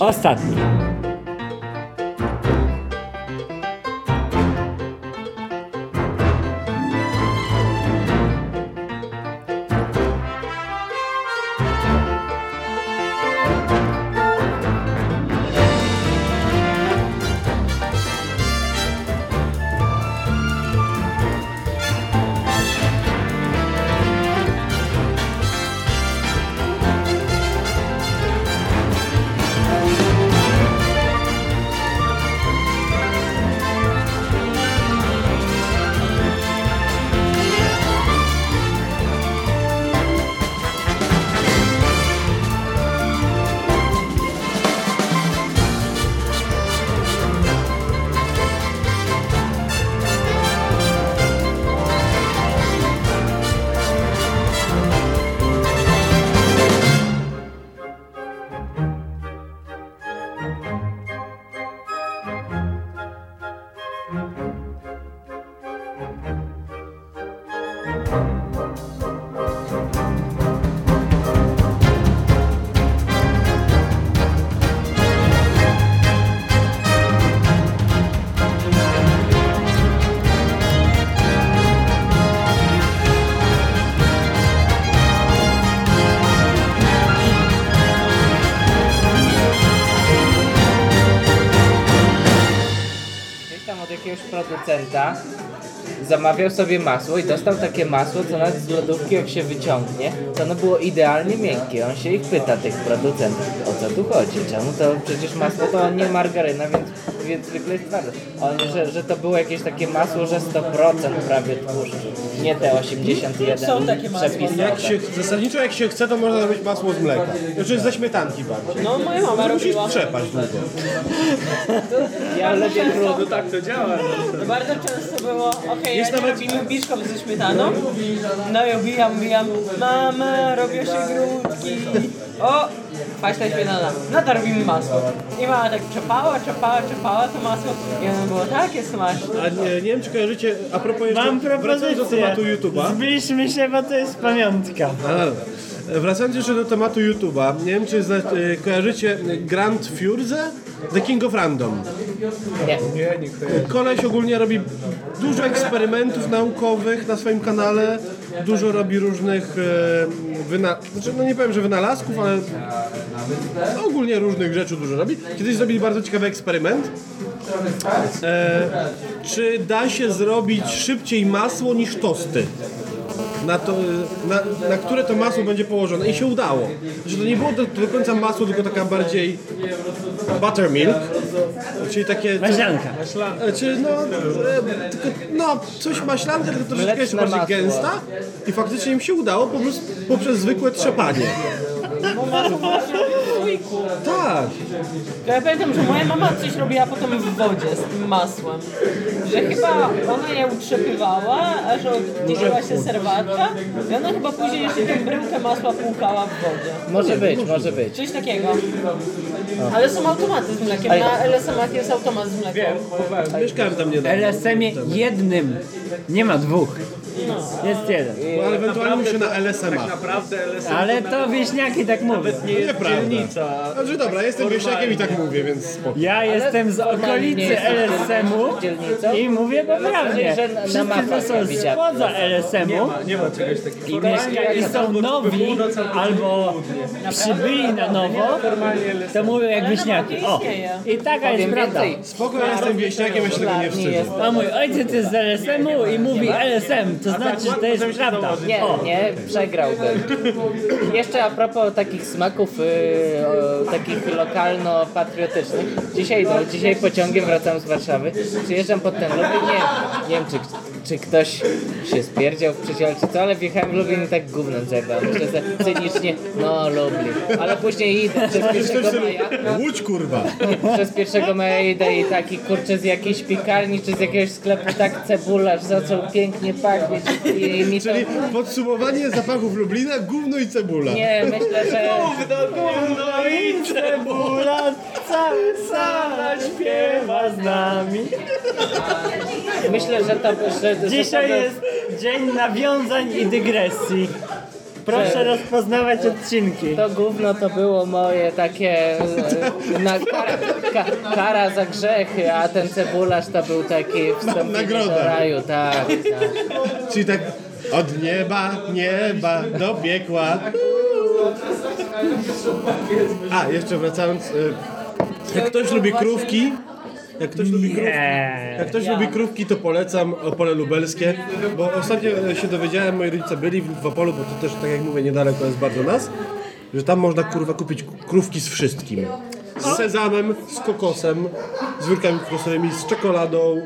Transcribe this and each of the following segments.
阿萨姆 zamawiał sobie masło i dostał takie masło, co nawet z lodówki jak się wyciągnie, to ono było idealnie miękkie. On się ich pyta, tych producentów, o co tu chodzi, czemu to przecież masło to nie margaryna, więc, więc zwykle jest twarde. On, że, że to było jakieś takie masło, że 100% prawie tłuszczu, nie te 81 Są takie masła. przepisowe. Jak się, zasadniczo jak się chce, to można zrobić masło z mleka. Znaczy ze śmietanki bardziej. No moja mama Musisz robiła. przepaść długo. Ja lubię krótko. tak to działa. To bardzo często było, okej, Jest ja nie nawet- robimy biszkopt ze śmietaną. No i ubijam, ubijam, mama, robią się grudki. O, kwaśna śmietana. No to robimy masło. I mama tak czepała, czepała, czepała to masło. I ono było takie smaczne. A nie, nie wiem, czy kojarzycie, a propos jeszcze, Mam wracając do propozycję. tematu YouTube'a. Zbliżmy się, bo to jest pamiątka. A, Wracając jeszcze do tematu YouTube'a, nie wiem, czy zna, e, kojarzycie Grand Furze? The King of Random. Nie. Nie, nie kojarzę. Koleś ogólnie robi dużo eksperymentów naukowych na swoim kanale, dużo robi różnych e, wyna... znaczy, no nie powiem, że wynalazków, ale no, ogólnie różnych rzeczy dużo robi. Kiedyś zrobili bardzo ciekawy eksperyment. E, czy da się zrobić szybciej masło niż tosty? Na, to, na, na które to masło będzie położone i się udało. Że to nie było do, do końca masło, tylko taka bardziej buttermilk, czyli takie... Maźlanka. Czy no, e, tylko, no, coś maślanka, tylko troszeczkę jeszcze bardziej masło. gęsta i faktycznie im się udało po prostu poprzez zwykłe trzepanie. Słoiku. Tak. Ja pamiętam, że moja mama coś robiła potem w wodzie z tym masłem. Że chyba ona je utrzepywała, a że oddzieliła się serwatka i ona chyba później jeszcze tę bryłkę masła płukała w wodzie. Może być, może być. Coś takiego. Ale są automaty z mlekiem. Na LSM-ach jest automat z mlekiem. Mieszkałem tam niedawno. LSM-ie jednym. Nie ma dwóch. Jest jeden. No, ale ewentualnie muszę na LSM. Tak naprawdę LSM Ale to wieśniaki tak mówią. nie jest Nieprawda. dzielnica. Znaczy dobra, jestem wieśniakiem i tak mówię, więc spoko. Ja jestem z okolicy LSM-u i mówię poprawnie. że na- Wszyscy, mapach co są widziałem. spoza LSM-u Nie ma czegoś takiego. i, mieszka, i są nowi albo przybyli na nowo, to mówią jak wieśniaki. O, i taka jest prawda. Spoko, ja jestem wieśniakiem, ja się tego nie wstydzę. A mój ojciec jest z LSM-u i mówi LSM, to znaczy, że to jest prawda. Nie, nie, przegrałbym. Jeszcze a propos takich smaków, yy, o, takich lokalno-patriotycznych. Dzisiaj, no, dzisiaj pociągiem wracam z Warszawy, przyjeżdżam pod ten Lublin, nie, nie wiem czy, czy ktoś się spierdział w czy co, ale wjechałem w Lublin i tak gównem zerwał. Myślę sobie cynicznie, no Lublin. Ale później idę przez 1 maja, Łódź kurwa. przez 1 maja idę i taki kurczę z jakiejś piekarni czy z jakiegoś sklepu tak cebularz zaczął pięknie pachnieć i mi to... Czyli podsumowanie zapachów Lublina, gówno i cebula. Nie, myślę, że... No i cebula, cały sala śpiewa z nami. Myślę, że to... Że, że Dzisiaj to jest dzień nawiązań i dygresji. Proszę rozpoznawać odcinki. To gówno to było moje takie e, na kara, ka, kara za grzechy, a ten cebularz to był taki wstąpienie nagroda. do raju, tak, tak. Czyli tak od nieba, nieba do piekła. A, jeszcze wracając. y, Jak ktoś lubi krówki, jak ktoś lubi krówki, jak ktoś lubi krówki, to polecam Opole Lubelskie, bo ostatnio e, się dowiedziałem, moi rodzice byli w Opolu, bo to też, tak jak mówię, niedaleko jest bardzo nas, że tam można kurwa kupić krówki z wszystkim. Z sezamem, z kokosem, z wyrkami kokosowymi, z czekoladą,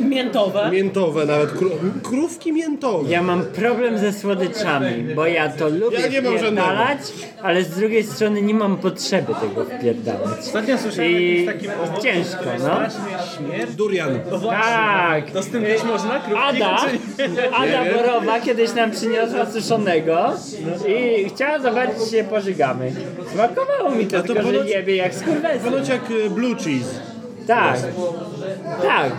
Miętowe. miętowe nawet, kró- krówki miętowe. Ja mam problem ze słodyczami, bo ja to lubię Ja nie mam wpierdalać, ale z drugiej strony nie mam potrzeby tego wpierdalać. Ostatnio słyszałem I takim ciężko, no. śmierć. Durian. Tak. To z tym też można krówki Ada? Ada Borowa kiedyś nam przyniosła suszonego i chciała zobaczyć, czy się pożygamy. Smakowało mi to, A to tylko że ponoć- jebie jak skurwesy. Ponoć jak y, blue cheese. Tak. Tak.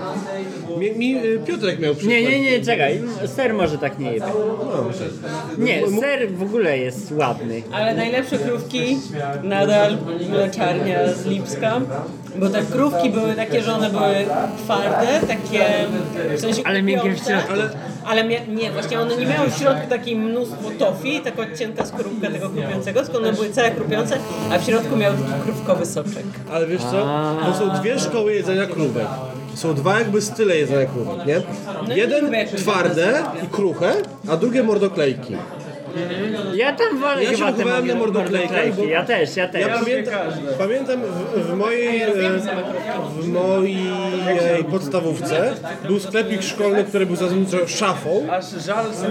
Mi, mi y, Piotrek miał przykład. Nie, nie, nie, czekaj. Ser może tak nie jebie. Nie, ser w ogóle jest ładny. Ale najlepsze krówki nadal mleczarnia z Lipska, bo te krówki były takie, że one były twarde, takie w sensie Ale miękkie w środku. Ale, ale mia- nie, właśnie one nie miały w środku takiej mnóstwo tofi, taka odcięta skorupka tego krupiącego, tylko one były całe krupiące, a w środku miały taki krówkowy soczek. Ale wiesz co? To są dwie szkoły jedzenia krówek. Są dwa jakby style jedzenia krówek, nie? Jeden twarde i kruche, a drugie mordoklejki. Ja tam wolę Ja się chyba te wychowałem na mord- mordoklejkach, mordoklejki. bo- Ja też, ja też. Ja pamiętam, pamiętam w, w mojej, e, w mojej podstawówce był sklepik szkolny, który był zasadniczo szafą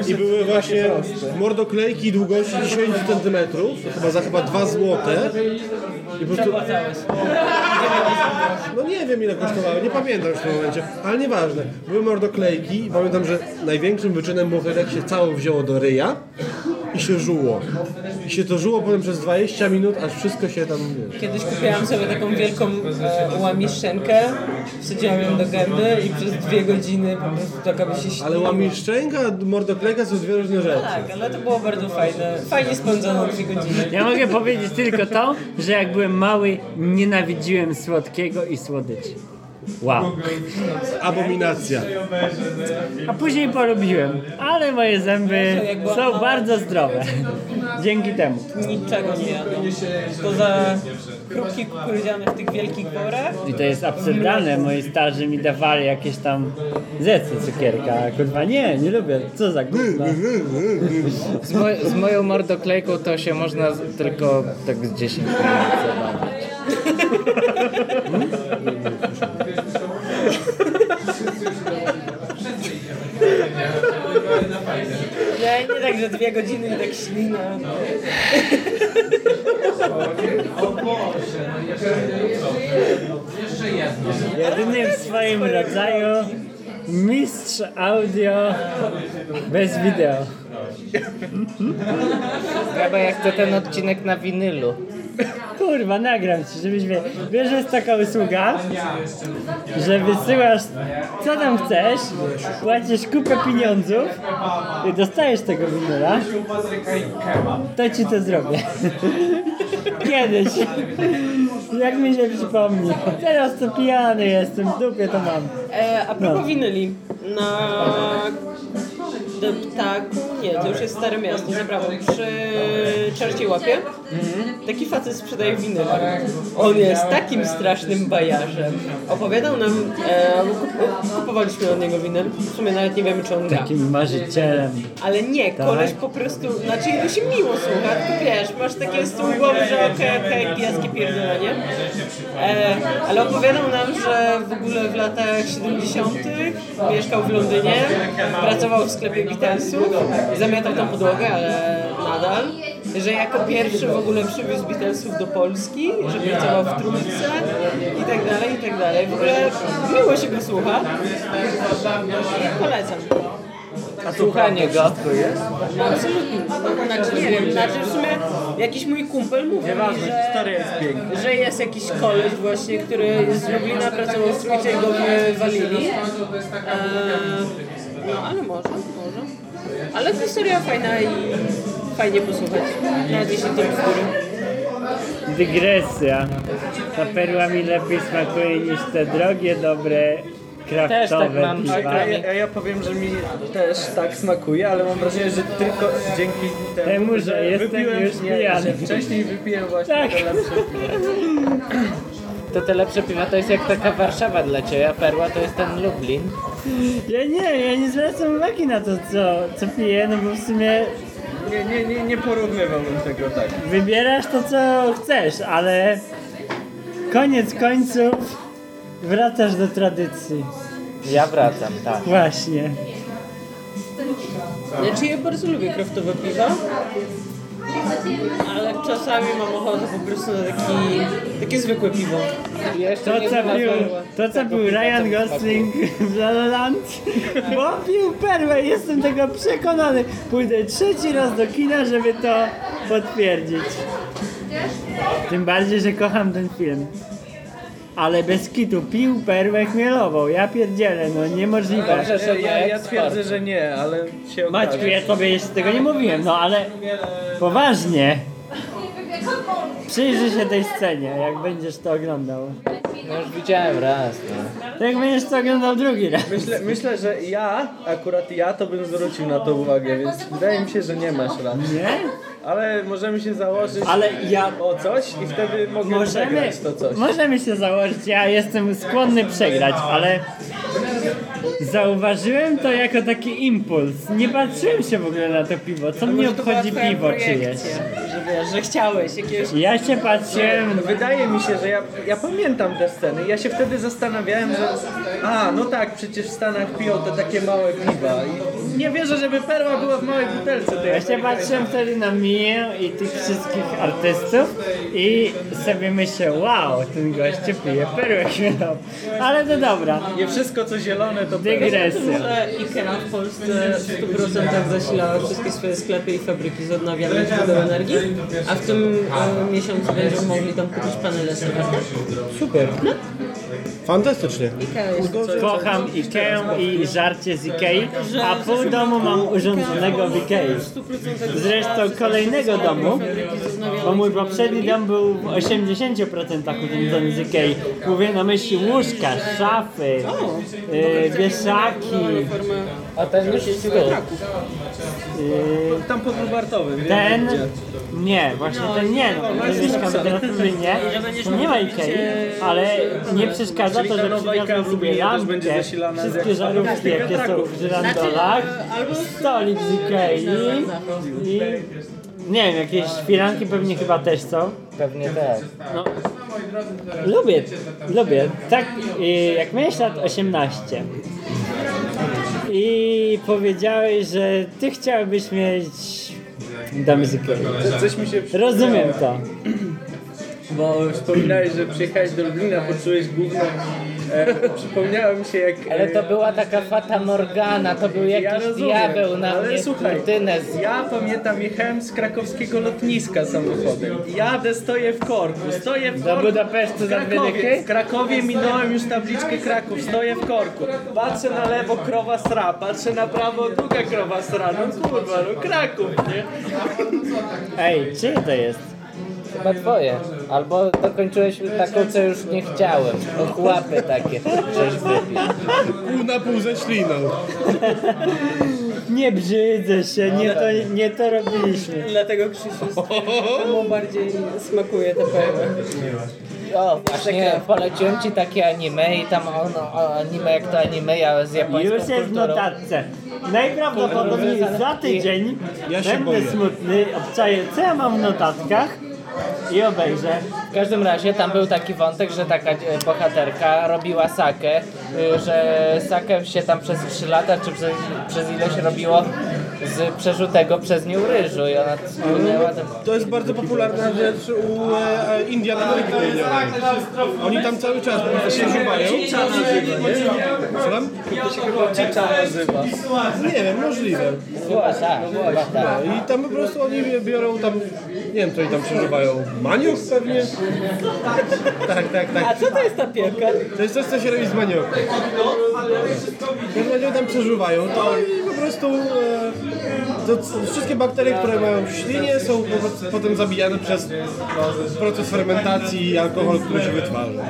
i były właśnie mordoklejki długości 10 cm, chyba za chyba 2 złote. I po prostu, no nie wiem ile kosztowały, nie pamiętam już w tym momencie, ale nieważne. Były mordoklejki i pamiętam, że największym wyczynem było jak się cało wzięło do ryja i się żuło. I się to żuło potem przez 20 minut, aż wszystko się tam, wiesz, Kiedyś kupiłam sobie taką wielką e, łamiszczenkę, wsadziłam ją do gęby i przez dwie godziny po prostu tak aby się śniło. Ale łamiszczęga, mordoklejka są dwie różne rzeczy. Tak, ale to było bardzo fajne. Fajnie spędzono dwie godziny. Ja mogę powiedzieć tylko to, że jak byłem mały, nienawidziłem słodkiego i słodyczy. Wow. Abominacja. A później polubiłem, ale moje zęby są bardzo zdrowe. Dzięki temu. Niczego nie jadłam. Poza chrupki kukurydziane w tych wielkich worach. I to jest absurdalne. Moi starzy mi dawali jakieś tam zecy cukierka. Kurwa nie, nie lubię. Co za gówno. Z, moj, z moją mordoklejką to się można tylko tak z 10 minut zabawić. Nie, tak, że dwie godziny i tak ślina. Jedyny w swoim rodzaju mistrz audio bez wideo. Chyba jak to ten odcinek na winylu. Kurwa, nagram ci, żebyś wie. Wiesz, że jest taka usługa, że wysyłasz co tam chcesz, płacisz kupę pieniądzów i dostajesz tego winyla, to ci to zrobię. Kiedyś. Jak mi się przypomni. Teraz to pijany jestem, w dupie to mam. E, a propos No. winyli. Na Deptaku, nie, to już jest Stare Miasto, za prawo, przy Czarciej Łapie. Taki facet sprzedaje winyle. On jest takim strasznym bajarzem. Opowiadał nam, e, kup- kupowaliśmy od niego winyl, w sumie nawet nie wiemy czy on gra. Takim marzycielem. Ale nie, koleś po prostu, znaczy jego się miło słucha, tylko wiesz, masz takie z tyłu głowy, że okej, okej, pijackie pierdolenie. E, ale opowiadał nam, że w ogóle w latach 70. mieszkał w Londynie, pracował w sklepie Beatlesów, zamiatał tam podłogę, ale nadal. Że jako pierwszy w ogóle przywiózł Beatlesów do Polski, że pracował w Trójce i tak dalej, i tak dalej. W ogóle miło się go słucha. Polecam. Słuchanie go. No, absolutnie. Znaczy nie wiem, znaczy w sumie jakiś mój kumpel mówił mi, że, że jest jakiś koleś właśnie, który jest z Lublina, pracował w trójce i go wywalili. Eee, no ale może. Ale historia fajna i Fajnie posłuchać. Jeśli to bzdury. Dygresja. Ta perła mi lepiej smakuje niż te drogie, dobre, kraftowe tak mam, piwa. A ja, a ja powiem, że mi też tak smakuje, ale mam wrażenie, że tylko dzięki temu, Temu, że jestem wypiłem, już nie, pijany. że wcześniej wypiłem właśnie Tak. te lepsze piwo. To te lepsze piwa to jest jak taka Warszawa dla Ciebie, a Perła to jest ten Lublin. Ja nie, ja nie zwracam uwagi na to, co, co piję, no bo w sumie Nie, nie, nie, nie porównywałbym tego tak. wybierasz to, co chcesz, ale koniec końców wracasz do tradycji. Ja wracam, tak. Właśnie. Znaczy ja bardzo lubię kraftowe piwa. Ale czasami mam ochotę po prostu na taki, takie zwykłe piwo. Jeszcze To nie co pił, znalazłem to, co tego pił piwa, Ryan co Gosling w La La Land, bo pił perłę, jestem tego przekonany. Pójdę trzeci raz do kina, żeby to potwierdzić. Tym bardziej, że kocham ten film. Ale bez kitu pił perłę chmielową, ja pierdzielę, no niemożliwe. Dobrze, że Ja, ja, twierdzę, że nie, ale się Maćku, okaże. ja tobie jeszcze tego nie mówiłem, no ale poważnie. Przyjrzyj się tej scenie, jak będziesz to oglądał. No już widziałem raz, no. To jak będziesz to oglądał drugi raz. Myślę, myślę, że ja, akurat ja, to bym zwrócił na to uwagę, więc wydaje mi się, że nie masz racji. Nie? Ale możemy się założyć Ale ja o coś i wtedy mogę Możemy, przegrać to coś. możemy się założyć, ja jestem skłonny przegrać, ale zauważyłem to jako taki impuls. Nie patrzyłem się w ogóle na to piwo. Co mnie obchodzi piwo czyjeś? Wiesz, że chciałeś jakiegoś... Ja się patrzyłem, Wydaje mi się, że ja, ja pamiętam te sceny. Ja się wtedy zastanawiałem, że a, no tak, przecież w Stanach piją te takie małe piwa. I nie wierzę, żeby perła była w małej butelce ja się patrzyłem wtedy na Miję i tych wszystkich artystów i sobie myślę, wow, ten gościu pije perłę chmielową. Ale to dobra, Nie wszystko co zielone to dygresja. IKEA w Polsce w 100% zasilała wszystkie swoje sklepy i fabryki z odnawialnych źródeł energii, a w tym e, miesiącu będziemy mogli tam kupić panele solarne. Super. Fantastycznie. IKEA jest Kocham Ikeę i żarcie z Ikei, a pół domu mam urządzonego w Ikei. Zresztą kolejnego domu, bo mój poprzedni dom był w 80% urządzony z Ikei. Mówię na myśli łóżka, szafy, yy, wieszaki, A ten już tu. yy, Tam pod Lubartowym. wiem, ten... Nie, właśnie ten nie, no, mieszkam teraz w Lublinie, to nie ma Ikei, ale nie przeszkadza to, że w sobie lampkę, wszystkie żarówki jakie są w żyrandolach, stolik z Ikei i nie wiem, jakieś firanki pewnie chyba też są. Pewnie tak. No, lubię, lubię. Tak, y, jak miałeś lat 18 i powiedziałeś, że ty chciałbyś mieć Ikei. Coś mi się Rozumiem to. Bo wspominałeś, że przyjechałeś do Lublina, poczułeś gówno. E, przypomniało mi się jak... e, Ale to była taka fata Morgana, to był jakiś rozumiem, diabeł na ale mnie słuchaj, kurtynę z... Ja pamiętam, jechałem z krakowskiego lotniska samochodem. Jadę, stoję w korku, stoję w Do korku. Budapesztu w za Krakowie, w Krakowie minąłem już tabliczkę Kraków, stoję w korku. Patrzę na lewo, krowa sra, patrzę na prawo, druga krowa sra. No kurwa, no Kraków, nie? Ej, czyje to jest? Chyba twoje. Albo dokończyłeś taką, co już nie chciałem. Ochłapy takie, żeś wypił. Pół na pół ze śliną. Nie brzydzę się, nie to, nie to robiliśmy. Dlatego Krzysiu mu bardziej smakuje te perły. O, właśnie poleciłem ci takie anime i tam ono, o, anime jak to anime, ja z japońską Już jest w notatce. Najprawdopodobniej za tydzień Ja będę boję. smutny, obczaję co ja mam w notatkach i obejrzę. W każdym razie tam był taki wątek, że taka e, bohaterka robiła sakę, y, że sakę się tam przez 3 lata, czy przez, przez ileś robiło z przerzutego przez nią ryżu i ona tym. To jest bardzo popularna rzecz u e, e, Indian. Oni tam cały czas się nazywa, nie? Słucham? To się chyba cicza nazywa. Nie wiem, możliwe. Chyba tak, chyba tak. I tam po prostu oni biorą tam, nie wiem co oni tam przeżywają, maniok pewnie? Tak, tak, A tak. co to jest ta pielka? To jest coś, co się robi z manioku. Jak maniok tam przeżywają, to i po prostu e, to wszystkie bakterie, które mają w ślinie są po- potem zabijane przez proces fermentacji i alkohol, który się wytwarza.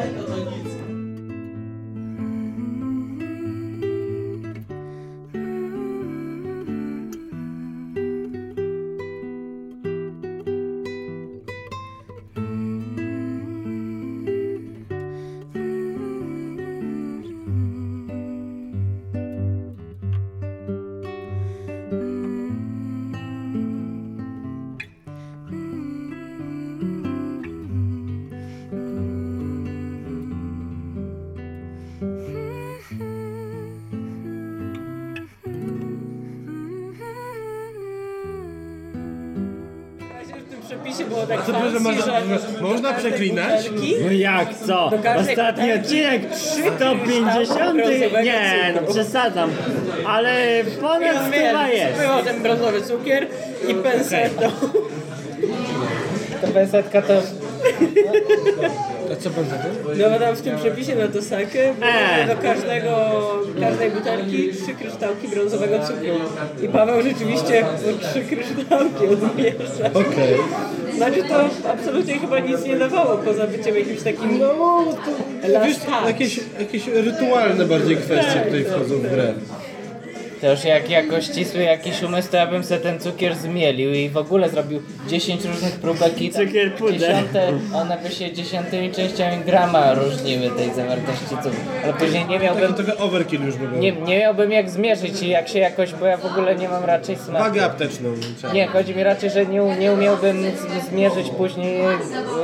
Można przeklinać? No jak co? Ostatni odcinek 150. brązowego Nie, no przesadzam. Ale ponad on chyba jest. Było ten brązowy cukier i pensetą. To pensetka to... A co pan za to? No bo tam w tym przepisie na to sakę było E. do każdego, każdej butelki trzy kryształki brązowego cukru. I Paweł rzeczywiście po trzy kryształki odmiesza. Okej. Znaczy to absolutnie chyba nic nie dawało, poza byciem jakimś takim... No, to Last jakieś, jakieś rytualne bardziej kwestie tutaj wchodzą w grę. To już jak jako ścisły jakiś umysł, to ja bym sobie ten cukier zmielił i w ogóle zrobił 10 różnych próbek i Cukier puder. dziesiąte, one by się dziesiątymi częściami grama różniły tej zawartości cukru. Ale później nie miałbym, trochę overkill już by był. nie, nie miałbym jak zmierzyć i jak się jakoś, bo ja w ogóle nie mam raczej smaku. Wagę apteczną. trzeba. Nie, chodzi mi raczej, że nie, nie umiałbym z- zmierzyć później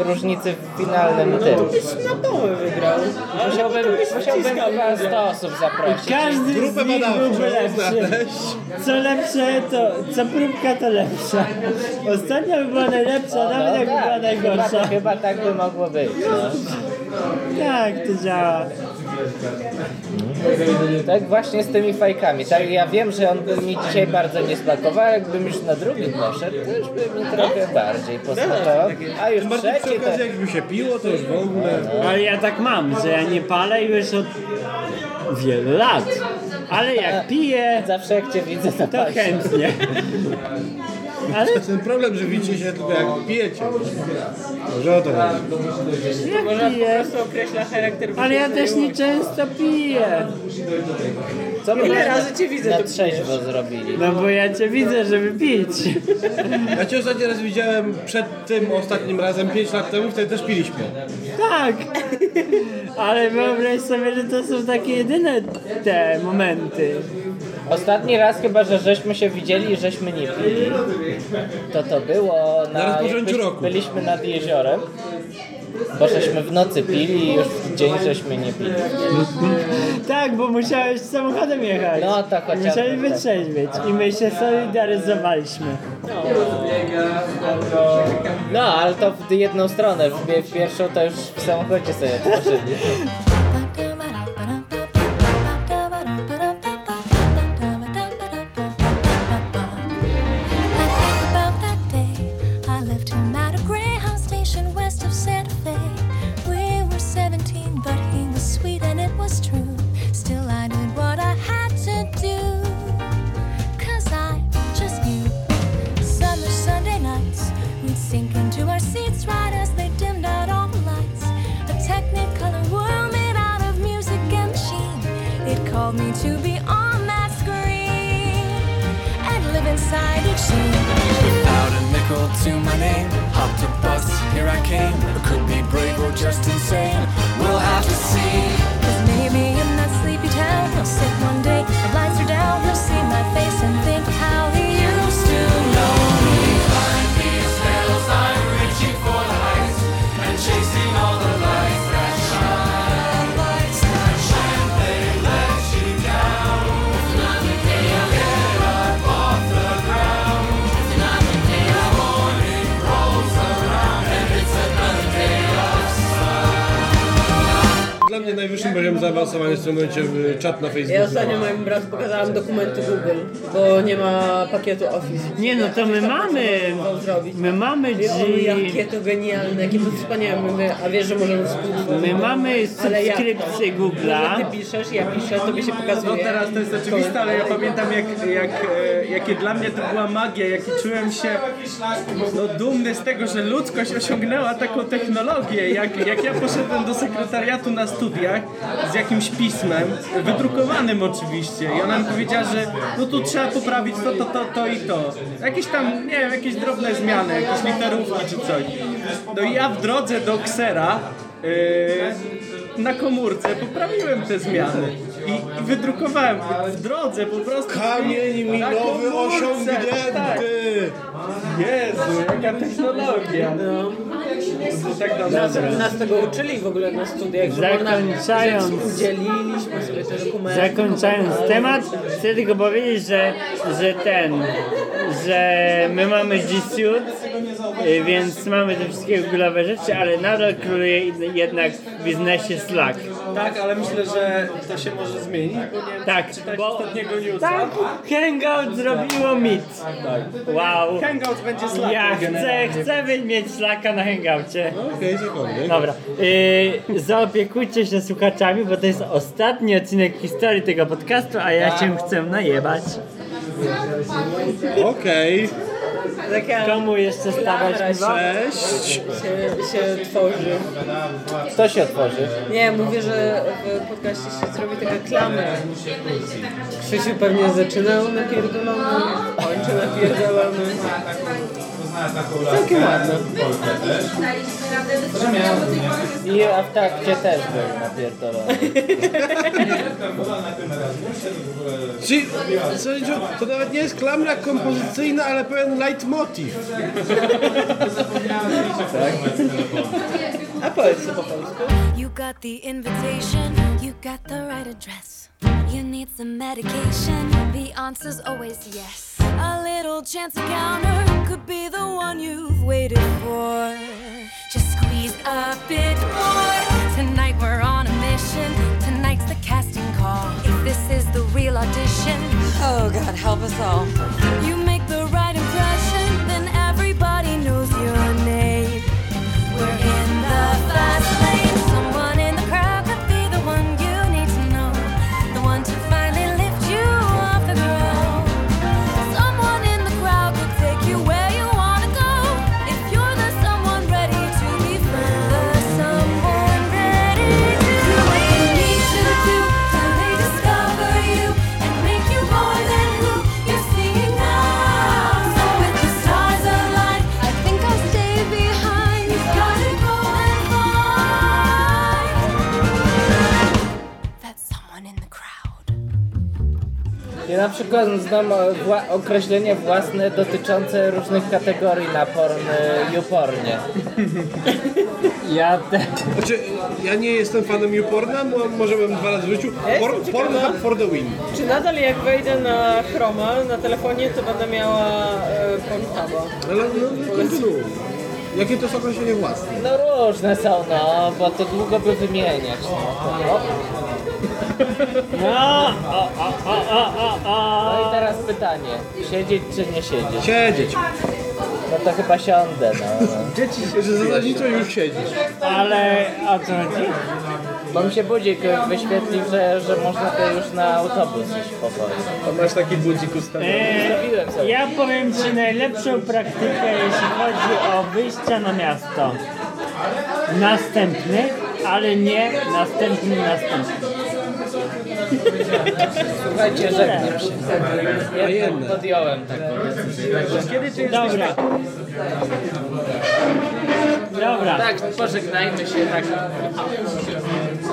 różnicy w finalnym tym. Na połę wygrał. Musiałbym, musiałbym chyba 100 osób zaprosić. Każdy z Grupę nich badawczą byłby lepszy. Co lepsze, to co próbka to lepsza. Ostatnia by była najlepsza, nawet jak by była chyba, najgorsza. chyba tak by mogło być. No. Tak to działa. Tak właśnie z tymi fajkami. Tak, ja wiem, że on by mi dzisiaj bardzo nie smakował, ale jakbym już na drugi poszedł, to już by mi trochę bardziej posmakował. A już Bardziej przy trzeci to... jakby się piło, to już w ogóle... Ale ja tak mam, że ja nie palę już od wielu lat. Ale jak piję, Zawsze jak cię widzę, to, to chętnie. Ale Ten problem, że widzicie się tylko jak pijecie. Może o to chodzi. jak Może po piję, prostu określa charakter ale ja też nie często piję. Co by Ile razy cię widzę, Na to trzeźwo zrobili. No bo ja cię widzę, żeby pić. Ja cię ostatni raz widziałem przed tym ostatnim razem 5 lat temu, wtedy też piliśmy. Tak. Ale wyobraź sobie, że to są takie jedyne te momenty. Ostatni raz chyba, że żeśmy się widzieli i żeśmy nie pili. To to było na... Na rozpoczęciu roku. Byliśmy nad jeziorem. Bo żeśmy w nocy pili i już w dzień żeśmy nie pili. Tak, bo musiałeś samochodem jechać. No, tak, chociażby, Musieli tak. wytrzeźwieć i my się solidaryzowaliśmy. No, ale to w jedną stronę. W, w pierwszą to już w samochodzie sobie tworzyli. called me to be on that screen and live inside each scene. Without a nickel to my name, hopped a bus, here I came. Could be brave or just insane. We'll have to see. Zaawansowania jest w tym momencie czat na Ja Facebooku. ostatnio mojemu bratu pokazałam dokumenty Google, bo nie ma pakietu Office. Nie no, to my mamy, my mamy jakie to genialne, jakie to wspaniałe. Mówię, a wiesz, że możemy współtworzyć. My mamy jak? subskrypcję Google'a. Ty piszesz, ja piszę, tobie się No pokazuje. teraz to jest oczywiste, ale ja pamiętam jak, jak, e, jakie dla mnie to była magia, jaki czułem się no, dumny z tego, że ludzkość osiągnęła taką technologię. Jak, jak ja poszedłem do sekretariatu na studiach z jakimś pismem, wydrukowanym oczywiście i ona mi powiedziała, że no tu trzeba poprawić to, to, to, to i to. Jakieś tam, nie wiem, jakieś drobne zmiany, jakieś literówki czy coś. No i ja w drodze do ksera yy, na komórce poprawiłem te zmiany i, i wydrukowałem w drodze po prostu. Kamień milowy osiągnięty! Tak. Jezu, jaka technologia. No. Tak. Nas, nas tego uczyli w ogóle na studiach, że można, Zakończając. że udzieliliśmy sobie te dokumenty. Zakończając temat, chcę tylko powiedzieć, że, że ten, że my mamy G Suite, y, więc mamy te wszystkie google'owe rzeczy, ale nadal króluje jednak w biznesie Slack. Tak, ale myślę, że to się może zmienić, bo nie Tak, czytać bo ostatniego newsa. tak, Hangout zrobiło Meet. Wow. Hangout będzie Slack. Ja chcę, mieć Slacka na Hangoucie. Okej, cokolwiek. Dobra, yy, zaopiekujcie się słuchaczami, bo to jest ostatni odcinek historii tego podcastu, a ja się chcę najebać. Okej, Taka Komu jeszcze stawać cześć. się, się tworzy. Kto się otworzy? Nie, mówię, że w podcaście się zrobi taka klamra. Krzysiu pewnie zaczynał napierdolony, kończy napierdolony. Całkiem ładne. I a w takcie też był napierdolony. Czyli, to nawet nie jest klamra kompozycyjna, ale pewien leitmotiv. A powiedz co po polsku. You got the invitation, you got the right address. You need some medication, the answer's always yes. A little chance encounter could be the one you've waited for. Just squeeze a bit more. Tonight we're on a mission, tonight's the casting call. If this is the real audition, Oh, God, help us all. you make the przykład znam wła- określenie własne dotyczące różnych kategorii na porn, e, YouPornie. Ja te... Znaczy, ja nie jestem fanem YouPorna, mo- może byłem dwa razy w życiu. Por, jestem ciekawa. Pornhub for the win. Czy nadal jak wejdę na Chroma na telefonie, to będę miała e, Pornhuba? Ale no, no, kontynuuj. Jakie to są określenie własne? No różne są, no, bo to długo by wymieniać. No, No, o, o, o, o, o, no i teraz pytanie, siedzieć czy nie siedzieć? Siedzieć. No to chyba siądę, no. no. Że zasadniczo już siedzisz. Ale o co chodzi? Bo mi się budzik wyświetlił, że, że można to już na autobus iść powoli. To masz taki budzik ustawiony. E, Zrobiłem sobie. ja powiem Ci najlepszą praktykę, jeśli chodzi o wyjścia na miasto. Następny, ale nie następny, następny. Słuchajcie, żegnam się. Jedną podjąłem taką decyzję. Kiedy ty Dobra. Dobra. Tak, pożegnajmy się tak.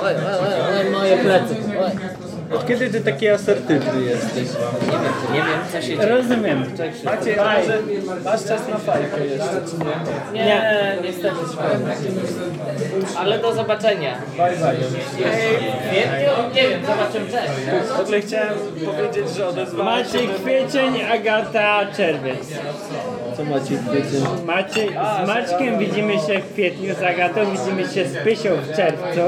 おいおいおいおいもうくなっちおい Od kiedy ty taki asertywny jesteś? Nie wiem, nie wiem co się dzieje. Rozumiem. Macie, może masz czas na fajkę jeszcze, czy nie? Nie, niestety Ale do zobaczenia. Bye bye. Kwietniu? Nie wiem, zobaczymy cześć. W ogóle chciałem powiedzieć, że odezwałem się Maciej Kwiecień, Agata Czerwiec. Co Maciej kwietniu? Maciej, z Maćkiem widzimy się w kwietniu, z Agatą widzimy się z Pysią w czerwcu.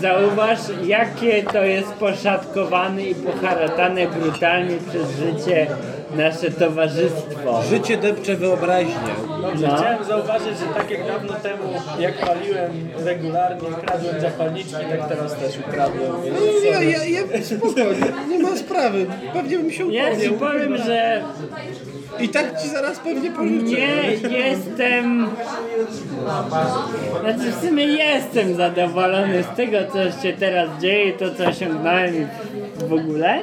Zauważ, jakie to jest poszatkowane i poharatane brutalnie przez życie nasze towarzystwo. Życie depcze wyobraźnię. Dobrze, No. chciałem zauważyć, że tak jak dawno temu, jak paliłem regularnie, kradłem zapalniczki, tak teraz też ukradłem, więc... No, ja, ja, ja spokojnie, nie ma sprawy. Pewnie bym się Ja ci upomniał. powiem, że I tak ci zaraz pewnie pożyczę. nie jestem... Znaczy w sumie jestem zadowolony z tego, co się teraz dzieje, to co osiągnąłem w ogóle.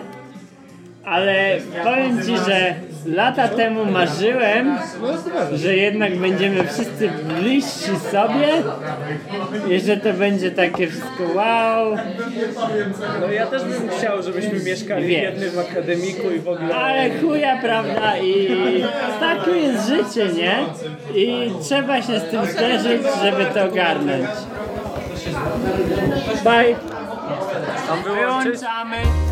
Ale powiem ci, że lata temu marzyłem, że jednak będziemy wszyscy bliżsi sobie i że to będzie takie wszystko wow. No ja też bym chciał, żebyśmy mieszkali w jednym akademiku i w ogóle... Ale chuja, prawda? I takie jest życie, nie? I trzeba się z tym zderzyć, żeby to ogarnąć. Bye. Wyłączamy.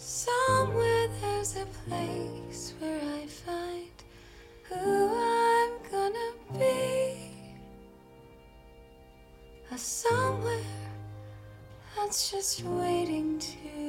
Somewhere there's a place where I find who I'm gonna be. A somewhere that's just waiting to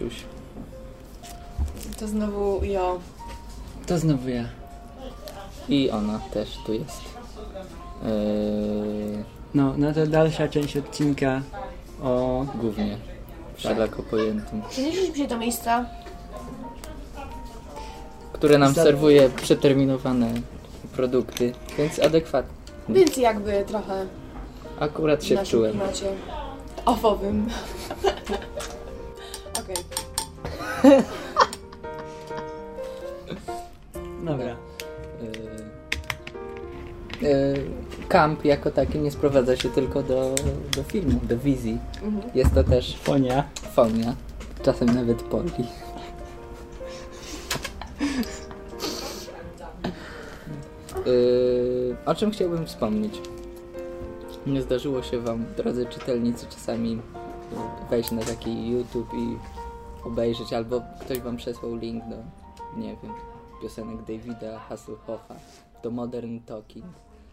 ja, Maciuś. To znowu jo. To znowu ja. I ona też tu jest. Yy, No, no to dalsza część odcinka o... głównie. Wszelako pojętym. Przenieśliśmy się do miejsca. Które nam Za- serwuje przeterminowane produkty, więc adekwatnie. Więc jakby trochę Akurat się naszym wczułem. klimacie ofowym. Okej. Dobra. Yy, kamp jako taki nie sprowadza się tylko do, do filmu, do wizji. Jest to też Fonia. fonia, czasem nawet poli. Yy, o czym chciałbym wspomnieć? Nie zdarzyło się Wam, drodzy czytelnicy, czasami wejść na taki YouTube i obejrzeć, albo ktoś Wam przesłał link do, nie wiem, piosenek Davida Hasselhoffa, do Modern Talking,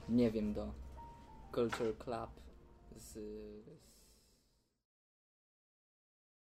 nie wiem, do Culture Club z, z